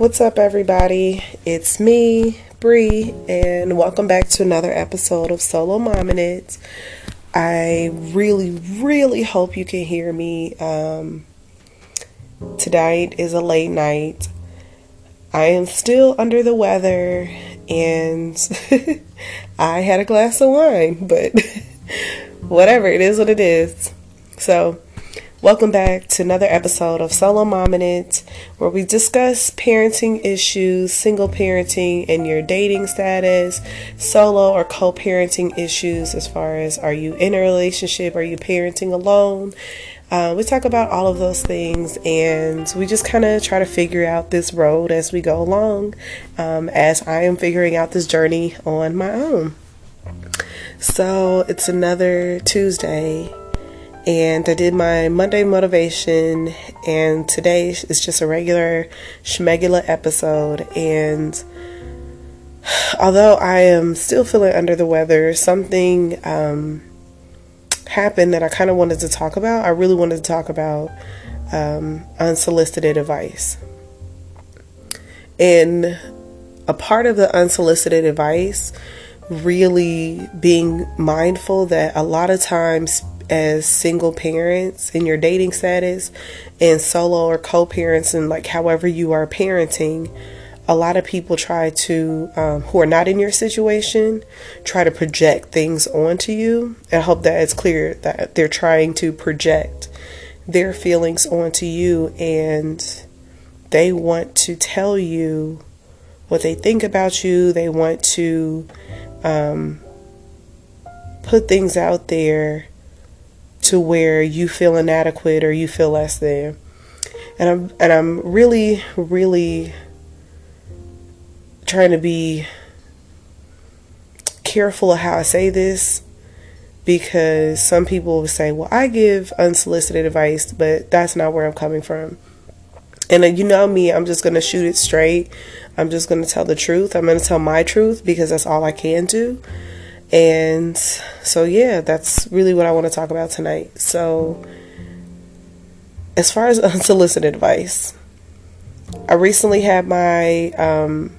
What's up, everybody? It's me, Bree, and welcome back to another episode of Solo Mom Minutes. I really, really hope you can hear me. Um, tonight is a late night. I am still under the weather, and I had a glass of wine, but whatever, it is what it is. So, Welcome back to another episode of Solo Mom Minute, where we discuss parenting issues, single parenting, and your dating status, solo or co parenting issues as far as are you in a relationship, are you parenting alone? Uh, we talk about all of those things and we just kind of try to figure out this road as we go along, um, as I am figuring out this journey on my own. So it's another Tuesday and I did my Monday motivation, and today is just a regular Schmegula episode. And although I am still feeling under the weather, something um, happened that I kind of wanted to talk about. I really wanted to talk about um, unsolicited advice. And a part of the unsolicited advice really being mindful that a lot of times as single parents in your dating status and solo or co-parents and like however you are parenting a lot of people try to um, who are not in your situation try to project things onto you. I hope that it's clear that they're trying to project their feelings onto you and they want to tell you what they think about you. They want to um, put things out there to where you feel inadequate or you feel less than. And I'm and I'm really really trying to be careful of how I say this because some people will say, "Well, I give unsolicited advice, but that's not where I'm coming from." And uh, you know me, I'm just going to shoot it straight. I'm just going to tell the truth. I'm going to tell my truth because that's all I can do. And so, yeah, that's really what I want to talk about tonight. So, as far as unsolicited advice, I recently had my um,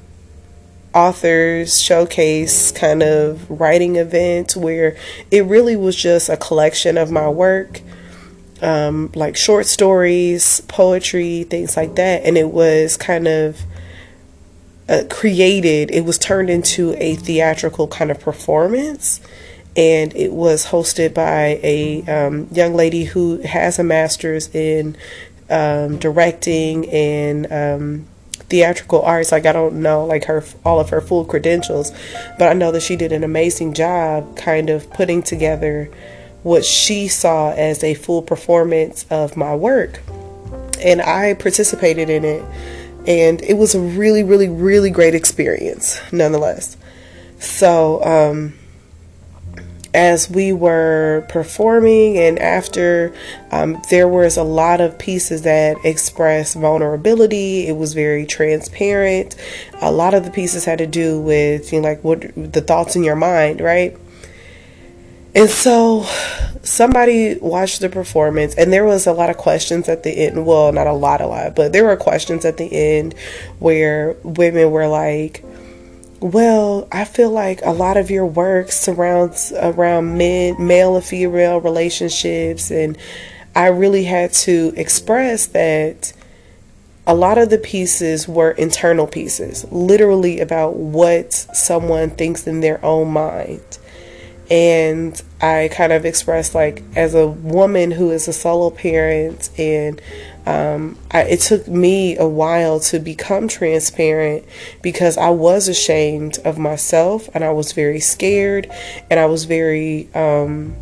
authors showcase kind of writing event where it really was just a collection of my work, um, like short stories, poetry, things like that. And it was kind of uh, created, it was turned into a theatrical kind of performance. And it was hosted by a um, young lady who has a master's in um, directing and um, theatrical arts. Like I don't know like her all of her full credentials, but I know that she did an amazing job kind of putting together what she saw as a full performance of my work. And I participated in it and it was a really, really, really great experience, nonetheless. So, um, as we were performing and after um, there was a lot of pieces that expressed vulnerability. It was very transparent. A lot of the pieces had to do with you know like what the thoughts in your mind right and so somebody watched the performance and there was a lot of questions at the end. Well, not a lot, a lot, but there were questions at the end where women were like, well, I feel like a lot of your work surrounds around men, male and female relationships. And I really had to express that a lot of the pieces were internal pieces, literally about what someone thinks in their own mind and I kind of expressed like as a woman who is a solo parent and um, I, it took me a while to become transparent because I was ashamed of myself and I was very scared and I was very um,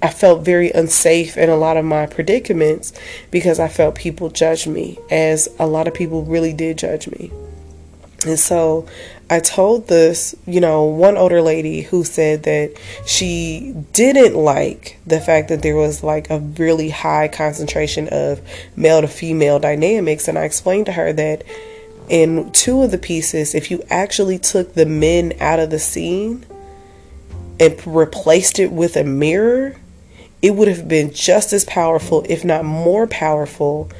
I felt very unsafe in a lot of my predicaments because I felt people judge me as a lot of people really did judge me. And so I told this, you know, one older lady who said that she didn't like the fact that there was like a really high concentration of male to female dynamics. And I explained to her that in two of the pieces, if you actually took the men out of the scene and replaced it with a mirror, it would have been just as powerful, if not more powerful,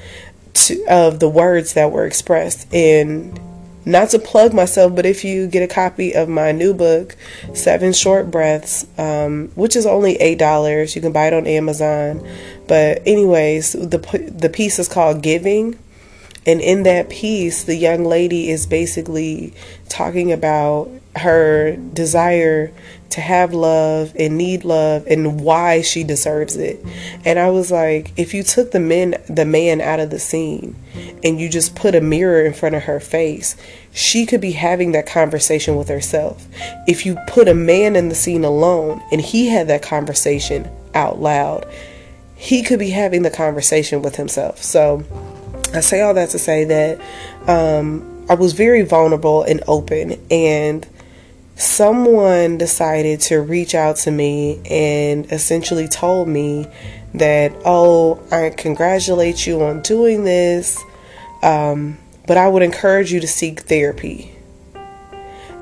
to, of the words that were expressed. And not to plug myself, but if you get a copy of my new book, Seven Short Breaths, um, which is only eight dollars, you can buy it on Amazon. But anyways, the the piece is called Giving, and in that piece, the young lady is basically talking about her desire to have love and need love and why she deserves it. And I was like, if you took the men the man out of the scene and you just put a mirror in front of her face, she could be having that conversation with herself. If you put a man in the scene alone and he had that conversation out loud, he could be having the conversation with himself. So I say all that to say that um, I was very vulnerable and open and someone decided to reach out to me and essentially told me that, oh, I congratulate you on doing this, um, but I would encourage you to seek therapy.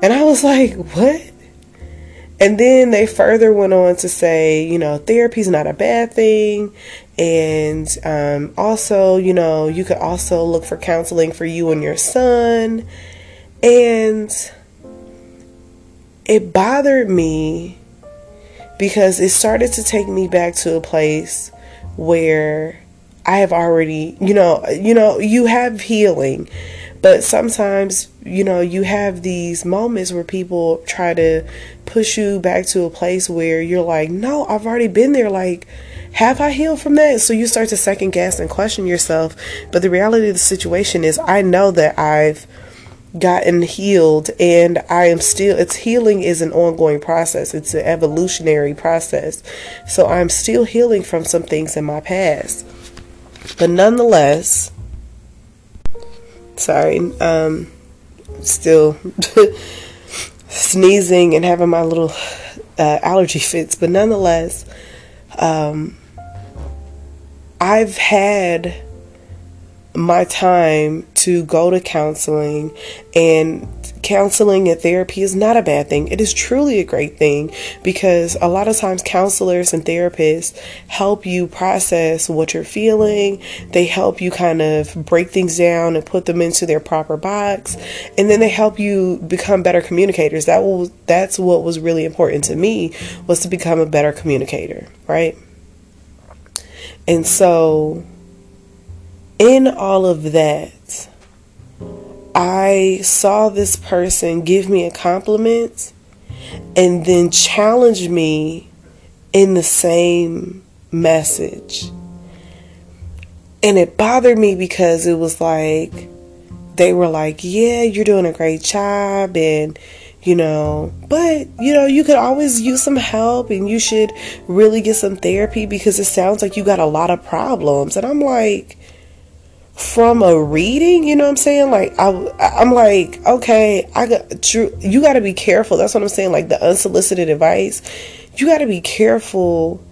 And I was like, what? And then they further went on to say, you know, therapy is not a bad thing. And um, also, you know, you could also look for counseling for you and your son. And it bothered me because it started to take me back to a place where I have already, you know, you know, you have healing, but sometimes, you know, you have these moments where people try to push you back to a place where you're like, "No, I've already been there like have I healed from that? So you start to second guess and question yourself. But the reality of the situation is I know that I've gotten healed and I am still it's healing is an ongoing process. It's an evolutionary process. So I'm still healing from some things in my past. But nonetheless sorry, um still sneezing and having my little uh, allergy fits, but nonetheless um I've had my time to go to counseling and counseling and therapy is not a bad thing. It is truly a great thing because a lot of times counselors and therapists help you process what you're feeling. They help you kind of break things down and put them into their proper box. And then they help you become better communicators. That was that's what was really important to me was to become a better communicator, right? And so in all of that, I saw this person give me a compliment and then challenge me in the same message. And it bothered me because it was like, they were like, yeah, you're doing a great job and you know, but you know, you could always use some help and you should really get some therapy because it sounds like you got a lot of problems. And I'm like, from a reading, you know what I'm saying? Like I I'm like, okay, I got true you got to be careful. That's what I'm saying like the unsolicited advice. You got to be careful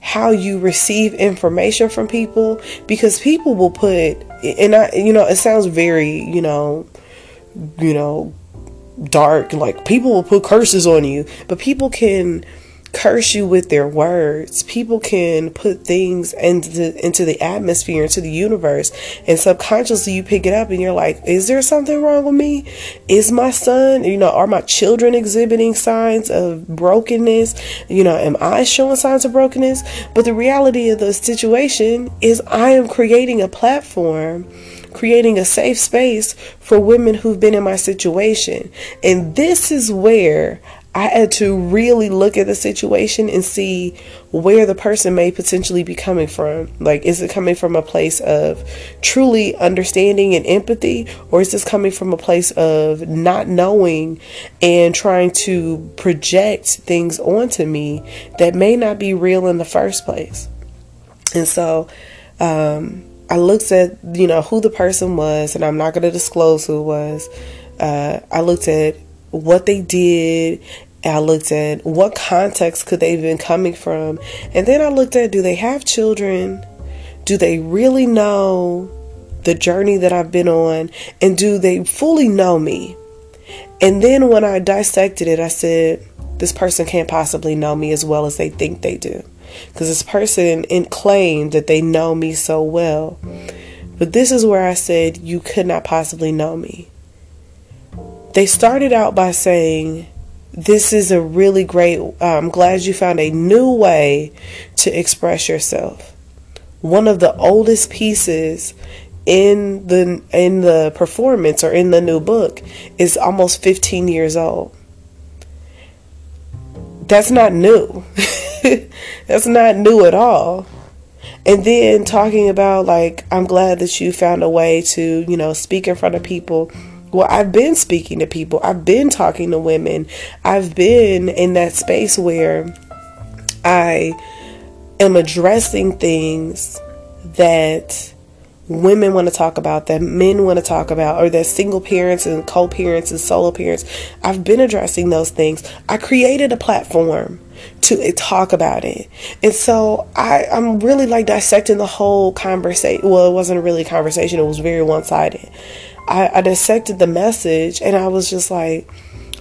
how you receive information from people because people will put and I you know, it sounds very, you know, you know, dark like people will put curses on you, but people can curse you with their words. People can put things into the, into the atmosphere, into the universe, and subconsciously you pick it up and you're like, is there something wrong with me? Is my son, you know, are my children exhibiting signs of brokenness? You know, am I showing signs of brokenness? But the reality of the situation is I am creating a platform creating a safe space for women who've been in my situation. And this is where I had to really look at the situation and see where the person may potentially be coming from. Like, is it coming from a place of truly understanding and empathy, or is this coming from a place of not knowing and trying to project things onto me that may not be real in the first place? And so, um, I looked at, you know, who the person was, and I'm not going to disclose who it was. Uh, I looked at what they did I looked at what context could they have been coming from. And then I looked at do they have children? Do they really know the journey that I've been on? And do they fully know me? And then when I dissected it, I said, this person can't possibly know me as well as they think they do. Because this person claimed that they know me so well. But this is where I said you could not possibly know me. They started out by saying, This is a really great, I'm glad you found a new way to express yourself. One of the oldest pieces in the in the performance or in the new book is almost 15 years old. That's not new. That's not new at all. And then talking about like I'm glad that you found a way to, you know, speak in front of people. Well, I've been speaking to people. I've been talking to women. I've been in that space where I am addressing things that women want to talk about, that men want to talk about, or that single parents and co parents and solo parents. I've been addressing those things. I created a platform to talk about it. And so I, I'm really like dissecting the whole conversation. Well, it wasn't really a conversation, it was very one sided. I, I dissected the message and I was just like,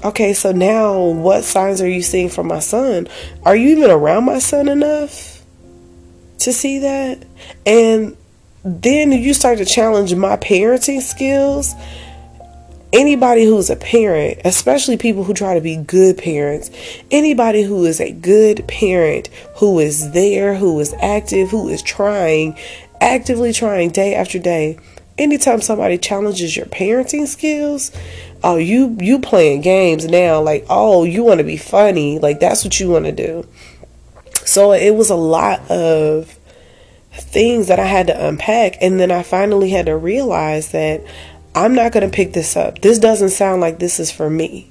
okay, so now what signs are you seeing from my son? Are you even around my son enough to see that? And then you start to challenge my parenting skills anybody who's a parent, especially people who try to be good parents, anybody who is a good parent, who is there, who is active, who is trying, actively trying day after day, anytime somebody challenges your parenting skills, oh you you playing games now like oh you want to be funny, like that's what you want to do. So it was a lot of things that I had to unpack and then I finally had to realize that I'm not going to pick this up. This doesn't sound like this is for me.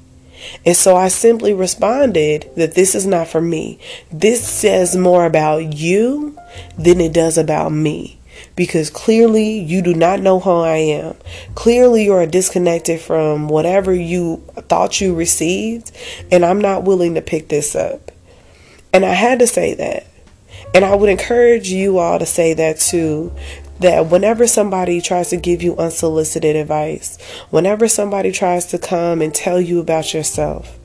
And so I simply responded that this is not for me. This says more about you than it does about me. Because clearly you do not know who I am. Clearly you are disconnected from whatever you thought you received. And I'm not willing to pick this up. And I had to say that. And I would encourage you all to say that too that whenever somebody tries to give you unsolicited advice, whenever somebody tries to come and tell you about yourself,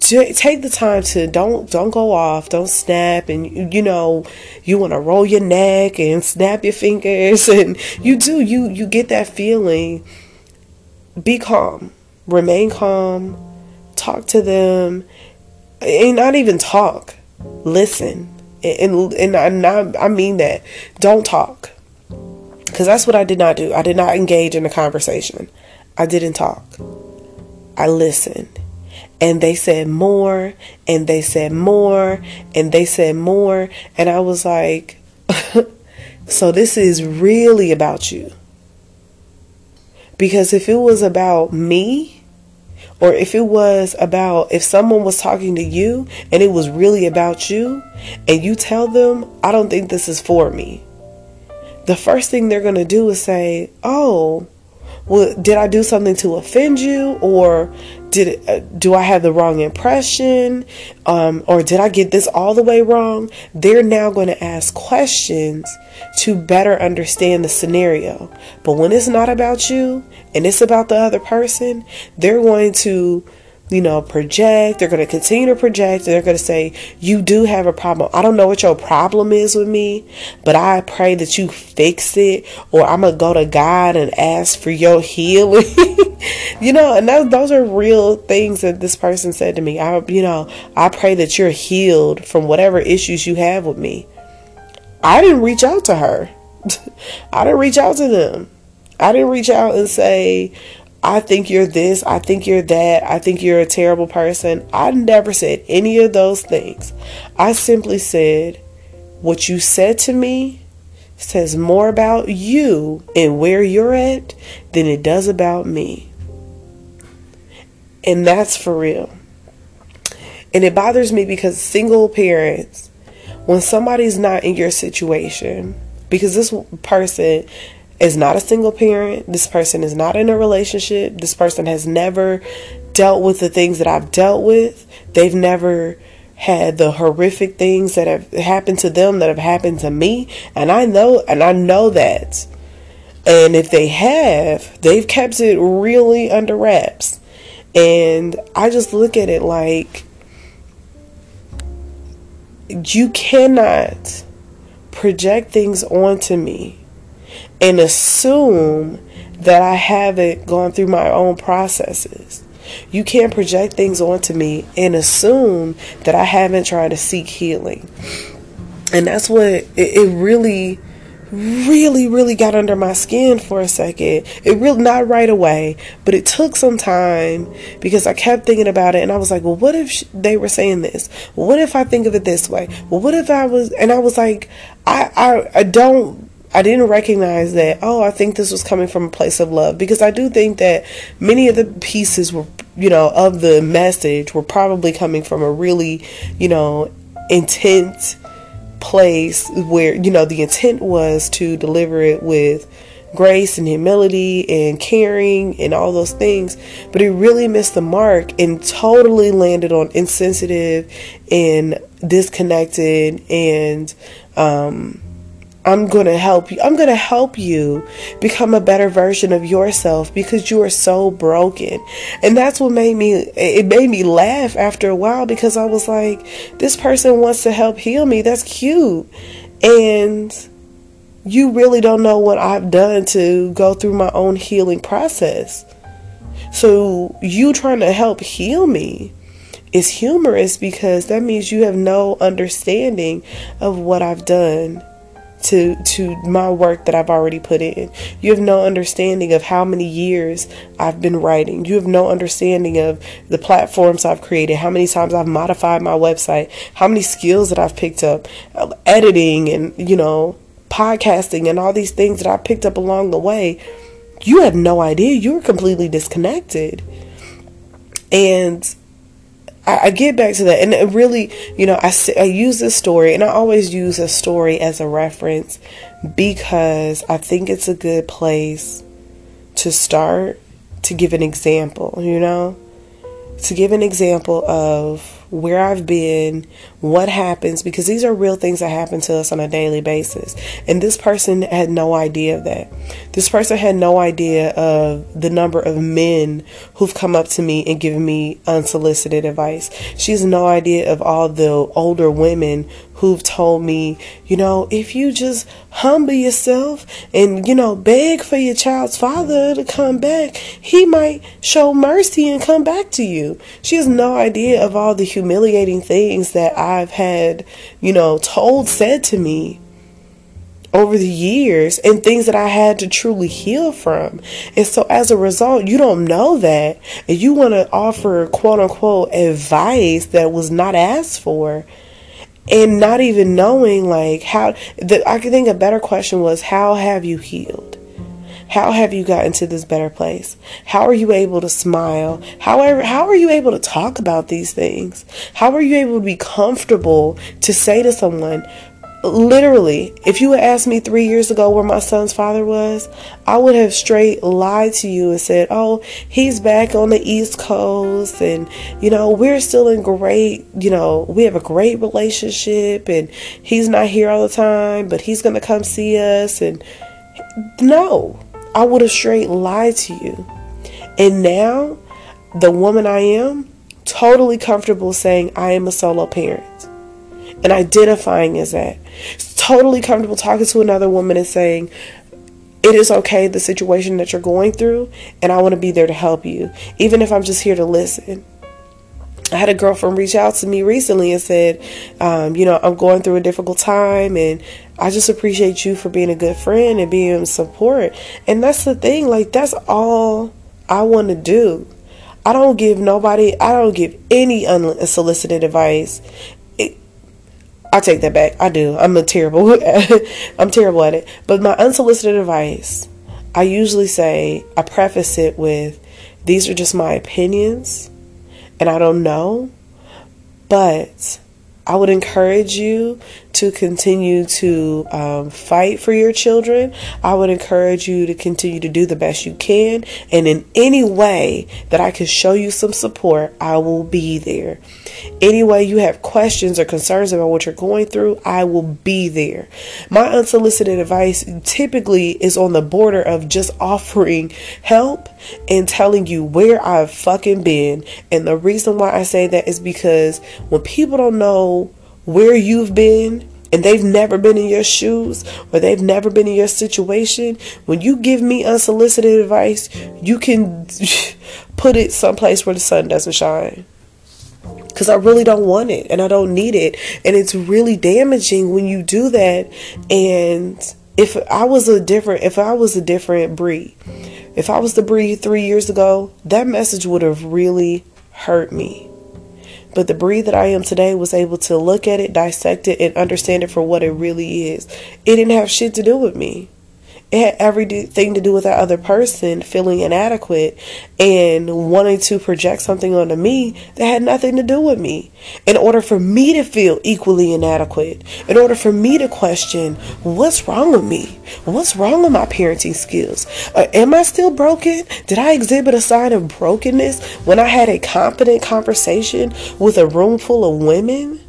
take the time to don't don't go off don't snap and you know you want to roll your neck and snap your fingers and you do you you get that feeling. Be calm remain calm talk to them and not even talk listen. And and, and I, I mean that don't talk because that's what I did not do. I did not engage in a conversation. I didn't talk. I listened. And they said more, and they said more, and they said more. And I was like, so this is really about you. Because if it was about me, or if it was about if someone was talking to you and it was really about you, and you tell them, I don't think this is for me the first thing they're going to do is say, "Oh, well, did I do something to offend you, or did uh, do I have the wrong impression, um, or did I get this all the way wrong?" They're now going to ask questions to better understand the scenario. But when it's not about you and it's about the other person, they're going to you know, project. They're going to continue to project. They're going to say, You do have a problem. I don't know what your problem is with me, but I pray that you fix it, or I'm going to go to God and ask for your healing. you know, and that, those are real things that this person said to me. I, you know, I pray that you're healed from whatever issues you have with me. I didn't reach out to her. I didn't reach out to them. I didn't reach out and say, I think you're this, I think you're that, I think you're a terrible person. I never said any of those things. I simply said, what you said to me says more about you and where you're at than it does about me. And that's for real. And it bothers me because single parents, when somebody's not in your situation, because this person is not a single parent. This person is not in a relationship. This person has never dealt with the things that I've dealt with. They've never had the horrific things that have happened to them that have happened to me. And I know and I know that. And if they have, they've kept it really under wraps. And I just look at it like you cannot project things onto me and assume that I haven't gone through my own processes. You can't project things onto me and assume that I haven't tried to seek healing. And that's what it, it really really, really got under my skin for a second. It really, not right away, but it took some time because I kept thinking about it and I was like, well, what if sh- they were saying this? What if I think of it this way? Well, what if I was, and I was like, I, I, I don't, I didn't recognize that, oh, I think this was coming from a place of love. Because I do think that many of the pieces were, you know, of the message were probably coming from a really, you know, intense place where you know the intent was to deliver it with grace and humility and caring and all those things. But it really missed the mark and totally landed on insensitive and disconnected and um I'm going to help you. I'm going to help you become a better version of yourself because you are so broken. And that's what made me, it made me laugh after a while because I was like, this person wants to help heal me. That's cute. And you really don't know what I've done to go through my own healing process. So you trying to help heal me is humorous because that means you have no understanding of what I've done to to my work that I've already put in. You have no understanding of how many years I've been writing. You have no understanding of the platforms I've created, how many times I've modified my website, how many skills that I've picked up, uh, editing and, you know, podcasting and all these things that I picked up along the way. You have no idea. You're completely disconnected. And I, I get back to that, and it really, you know, I I use this story, and I always use a story as a reference because I think it's a good place to start to give an example. You know, to give an example of where I've been, what happens, because these are real things that happen to us on a daily basis. And this person had no idea of that. This person had no idea of the number of men who've come up to me and given me unsolicited advice. She has no idea of all the older women who've told me, you know, if you just humble yourself and, you know, beg for your child's father to come back, he might show mercy and come back to you. She has no idea of all the humiliating things that I've had, you know, told, said to me over the years and things that I had to truly heal from. And so as a result, you don't know that and you want to offer quote unquote advice that was not asked for and not even knowing like how the I could think a better question was how have you healed? How have you gotten to this better place? How are you able to smile? However, how are you able to talk about these things? How are you able to be comfortable to say to someone, literally, if you had asked me three years ago where my son's father was, I would have straight lied to you and said, oh, he's back on the East Coast and, you know, we're still in great, you know, we have a great relationship and he's not here all the time, but he's going to come see us. And no, I would have straight lied to you. And now, the woman I am, totally comfortable saying I am a solo parent and identifying as that. Totally comfortable talking to another woman and saying, it is okay the situation that you're going through, and I want to be there to help you, even if I'm just here to listen. I had a girlfriend reach out to me recently and said, um, you know, I'm going through a difficult time and I just appreciate you for being a good friend and being support. And that's the thing, like, that's all I want to do. I don't give nobody, I don't give any unsolicited advice. I take that back. I do. I'm a terrible. I'm terrible at it. But my unsolicited advice, I usually say I preface it with, "These are just my opinions, and I don't know, but I would encourage you to continue to um, fight for your children. I would encourage you to continue to do the best you can. And in any way that I can show you some support, I will be there. Any way you have questions or concerns about what you're going through, I will be there. My unsolicited advice typically is on the border of just offering help and telling you where I've fucking been. And the reason why I say that is because when people don't know where you've been and they've never been in your shoes or they've never been in your situation, when you give me unsolicited advice, you can put it someplace where the sun doesn't shine. Because I really don't want it and I don't need it. And it's really damaging when you do that. And if I was a different, if I was a different breed, if I was the breed three years ago, that message would have really hurt me. But the breed that I am today was able to look at it, dissect it, and understand it for what it really is. It didn't have shit to do with me. It had everything to do with that other person feeling inadequate and wanting to project something onto me that had nothing to do with me. In order for me to feel equally inadequate, in order for me to question what's wrong with me, what's wrong with my parenting skills, uh, am I still broken? Did I exhibit a sign of brokenness when I had a competent conversation with a room full of women?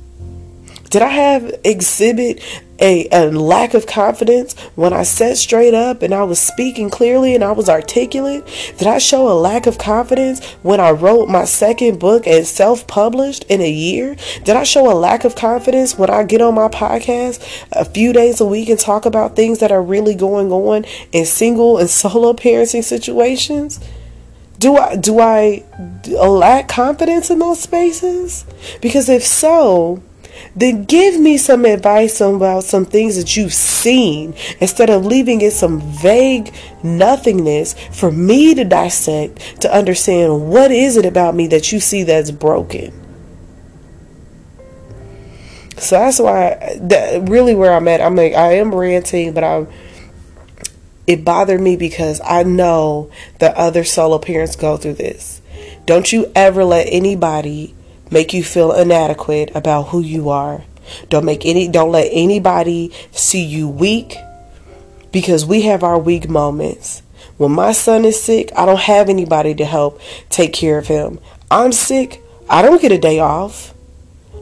Did I have exhibit a, a lack of confidence when I sat straight up and I was speaking clearly and I was articulate? Did I show a lack of confidence when I wrote my second book and self published in a year? Did I show a lack of confidence when I get on my podcast a few days a week and talk about things that are really going on in single and solo parenting situations? Do I do I lack confidence in those spaces? Because if so, then give me some advice about some things that you've seen instead of leaving it some vague nothingness for me to dissect to understand what is it about me that you see that's broken. So that's why that really where I'm at. I'm like I am ranting, but I'm it bothered me because I know that other solo parents go through this. Don't you ever let anybody make you feel inadequate about who you are. Don't make any don't let anybody see you weak because we have our weak moments. When my son is sick, I don't have anybody to help take care of him. I'm sick, I don't get a day off.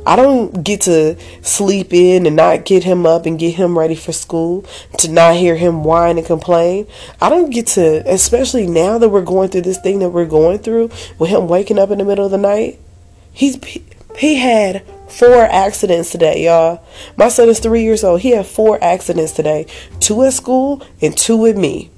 I don't get to sleep in and not get him up and get him ready for school, to not hear him whine and complain. I don't get to, especially now that we're going through this thing that we're going through with him waking up in the middle of the night. He's he had four accidents today, y'all. My son is three years old. He had four accidents today, two at school and two with me.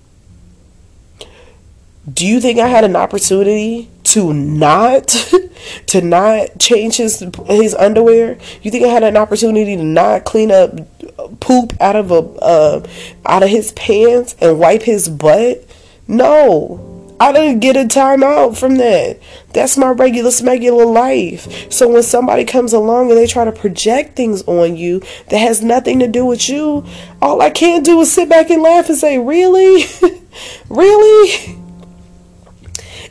Do you think I had an opportunity to not to not change his his underwear? You think I had an opportunity to not clean up poop out of a uh, out of his pants and wipe his butt? No. I didn't get a time out from that. That's my regular smegular life. So when somebody comes along and they try to project things on you that has nothing to do with you, all I can do is sit back and laugh and say, "Really? really?"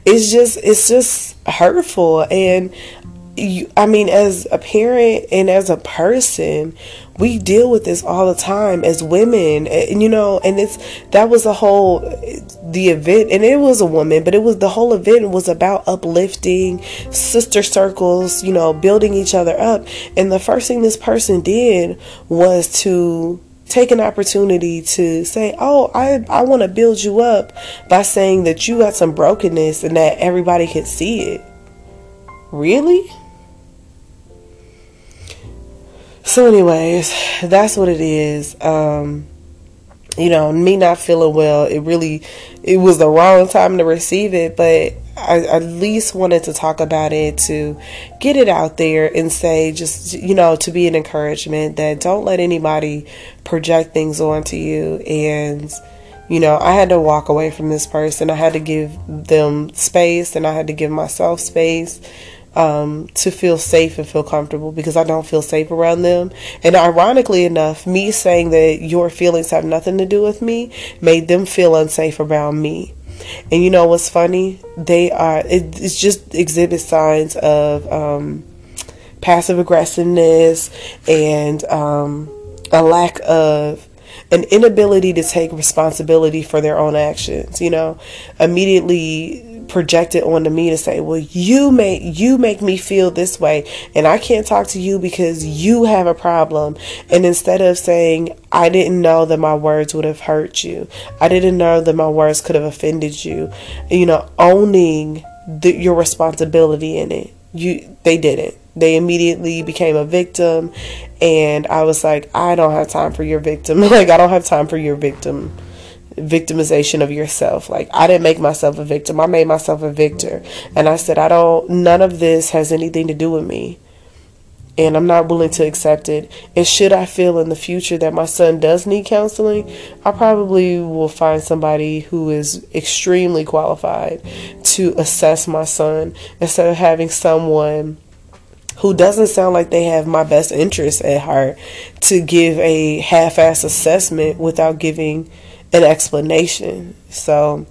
It's just it's just hurtful and you, I mean, as a parent and as a person, we deal with this all the time as women, and you know, and it's that was the whole the event, and it was a woman, but it was the whole event was about uplifting sister circles, you know, building each other up, and the first thing this person did was to take an opportunity to say, "Oh, I I want to build you up by saying that you got some brokenness and that everybody can see it." Really? So, anyways, that's what it is. Um, you know, me not feeling well, it really, it was the wrong time to receive it, but I at least wanted to talk about it to get it out there and say, just, you know, to be an encouragement that don't let anybody project things onto you. And, you know, I had to walk away from this person. I had to give them space and I had to give myself space um, to feel safe and feel comfortable because I don't feel safe around them. And ironically enough, me saying that your feelings have nothing to do with me made them feel unsafe around me. And you know what's funny? They are, it, it's just exhibit signs of um, passive aggressiveness and um, a lack of an inability to take responsibility for their own actions, you know, immediately project it onto me to say, "Well, you make you make me feel this way, and I can't talk to you because you have a problem." And instead of saying, "I didn't know that my words would have hurt you. I didn't know that my words could have offended you," you know, owning the, your responsibility in it. You they didn't. They immediately became a victim, and I was like, I don't have time for your victim. like, I don't have time for your victim victimization of yourself. Like I didn't make myself a victim. I made myself a victor. And I said I don't none of this has anything to do with me. And I'm not willing to accept it. And should I feel in the future that my son does need counseling, I probably will find somebody who is extremely qualified to assess my son instead of having someone who doesn't sound like they have my best interest at heart to give a half ass assessment without giving an explanation. So,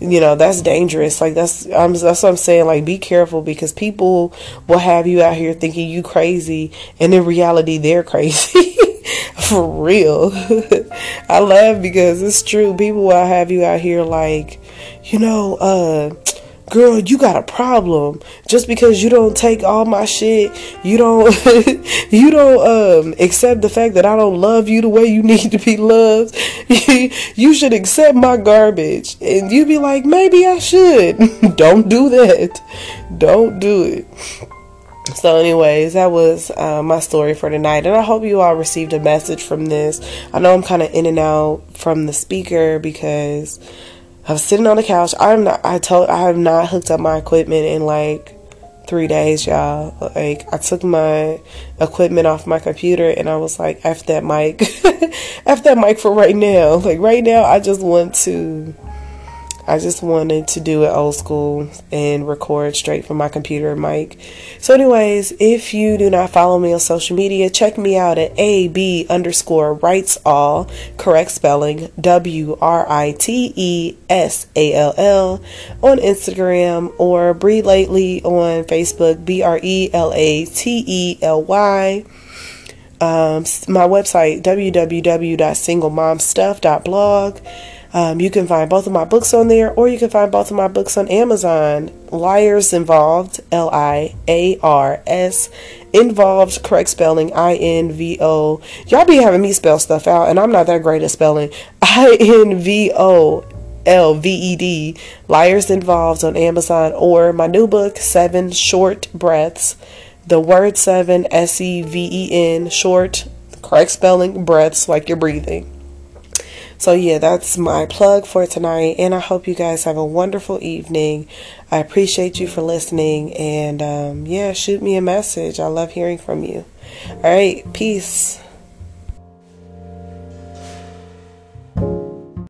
you know, that's dangerous. Like that's I'm that's what I'm saying. Like be careful because people will have you out here thinking you crazy and in reality they're crazy. For real. I laugh because it's true. People will have you out here like, you know, uh girl, you got a problem. Just because you don't take all my shit, you don't you don't um accept the fact that I don't love you the way you need to be loved. you should accept my garbage. And you'd be like, maybe I should. don't do that. Don't do it. So, anyways, that was uh, my story for tonight, and I hope you all received a message from this. I know I'm kind of in and out from the speaker because I was sitting on the couch. I'm not. I told. I have not hooked up my equipment in like three days, y'all. Like I took my equipment off my computer and I was like, "F that mic, f that mic for right now." Like right now, I just want to I just wanted to do it old school and record straight from my computer mic. So, anyways, if you do not follow me on social media, check me out at AB underscore writes all, correct spelling, W R I T E S A L L on Instagram or Breathe Lately on Facebook, B R E L A T E L Y. Um, my website, www.singlemomstuff.blog. Um, you can find both of my books on there, or you can find both of my books on Amazon. Liars Involved, L I A R S, Involved, correct spelling, I N V O. Y'all be having me spell stuff out, and I'm not that great at spelling. I N V O L V E D, Liars Involved on Amazon, or my new book, Seven Short Breaths. The word seven, S E V E N, short, correct spelling, breaths, like you're breathing. So, yeah, that's my plug for tonight. And I hope you guys have a wonderful evening. I appreciate you for listening. And um, yeah, shoot me a message. I love hearing from you. All right, peace.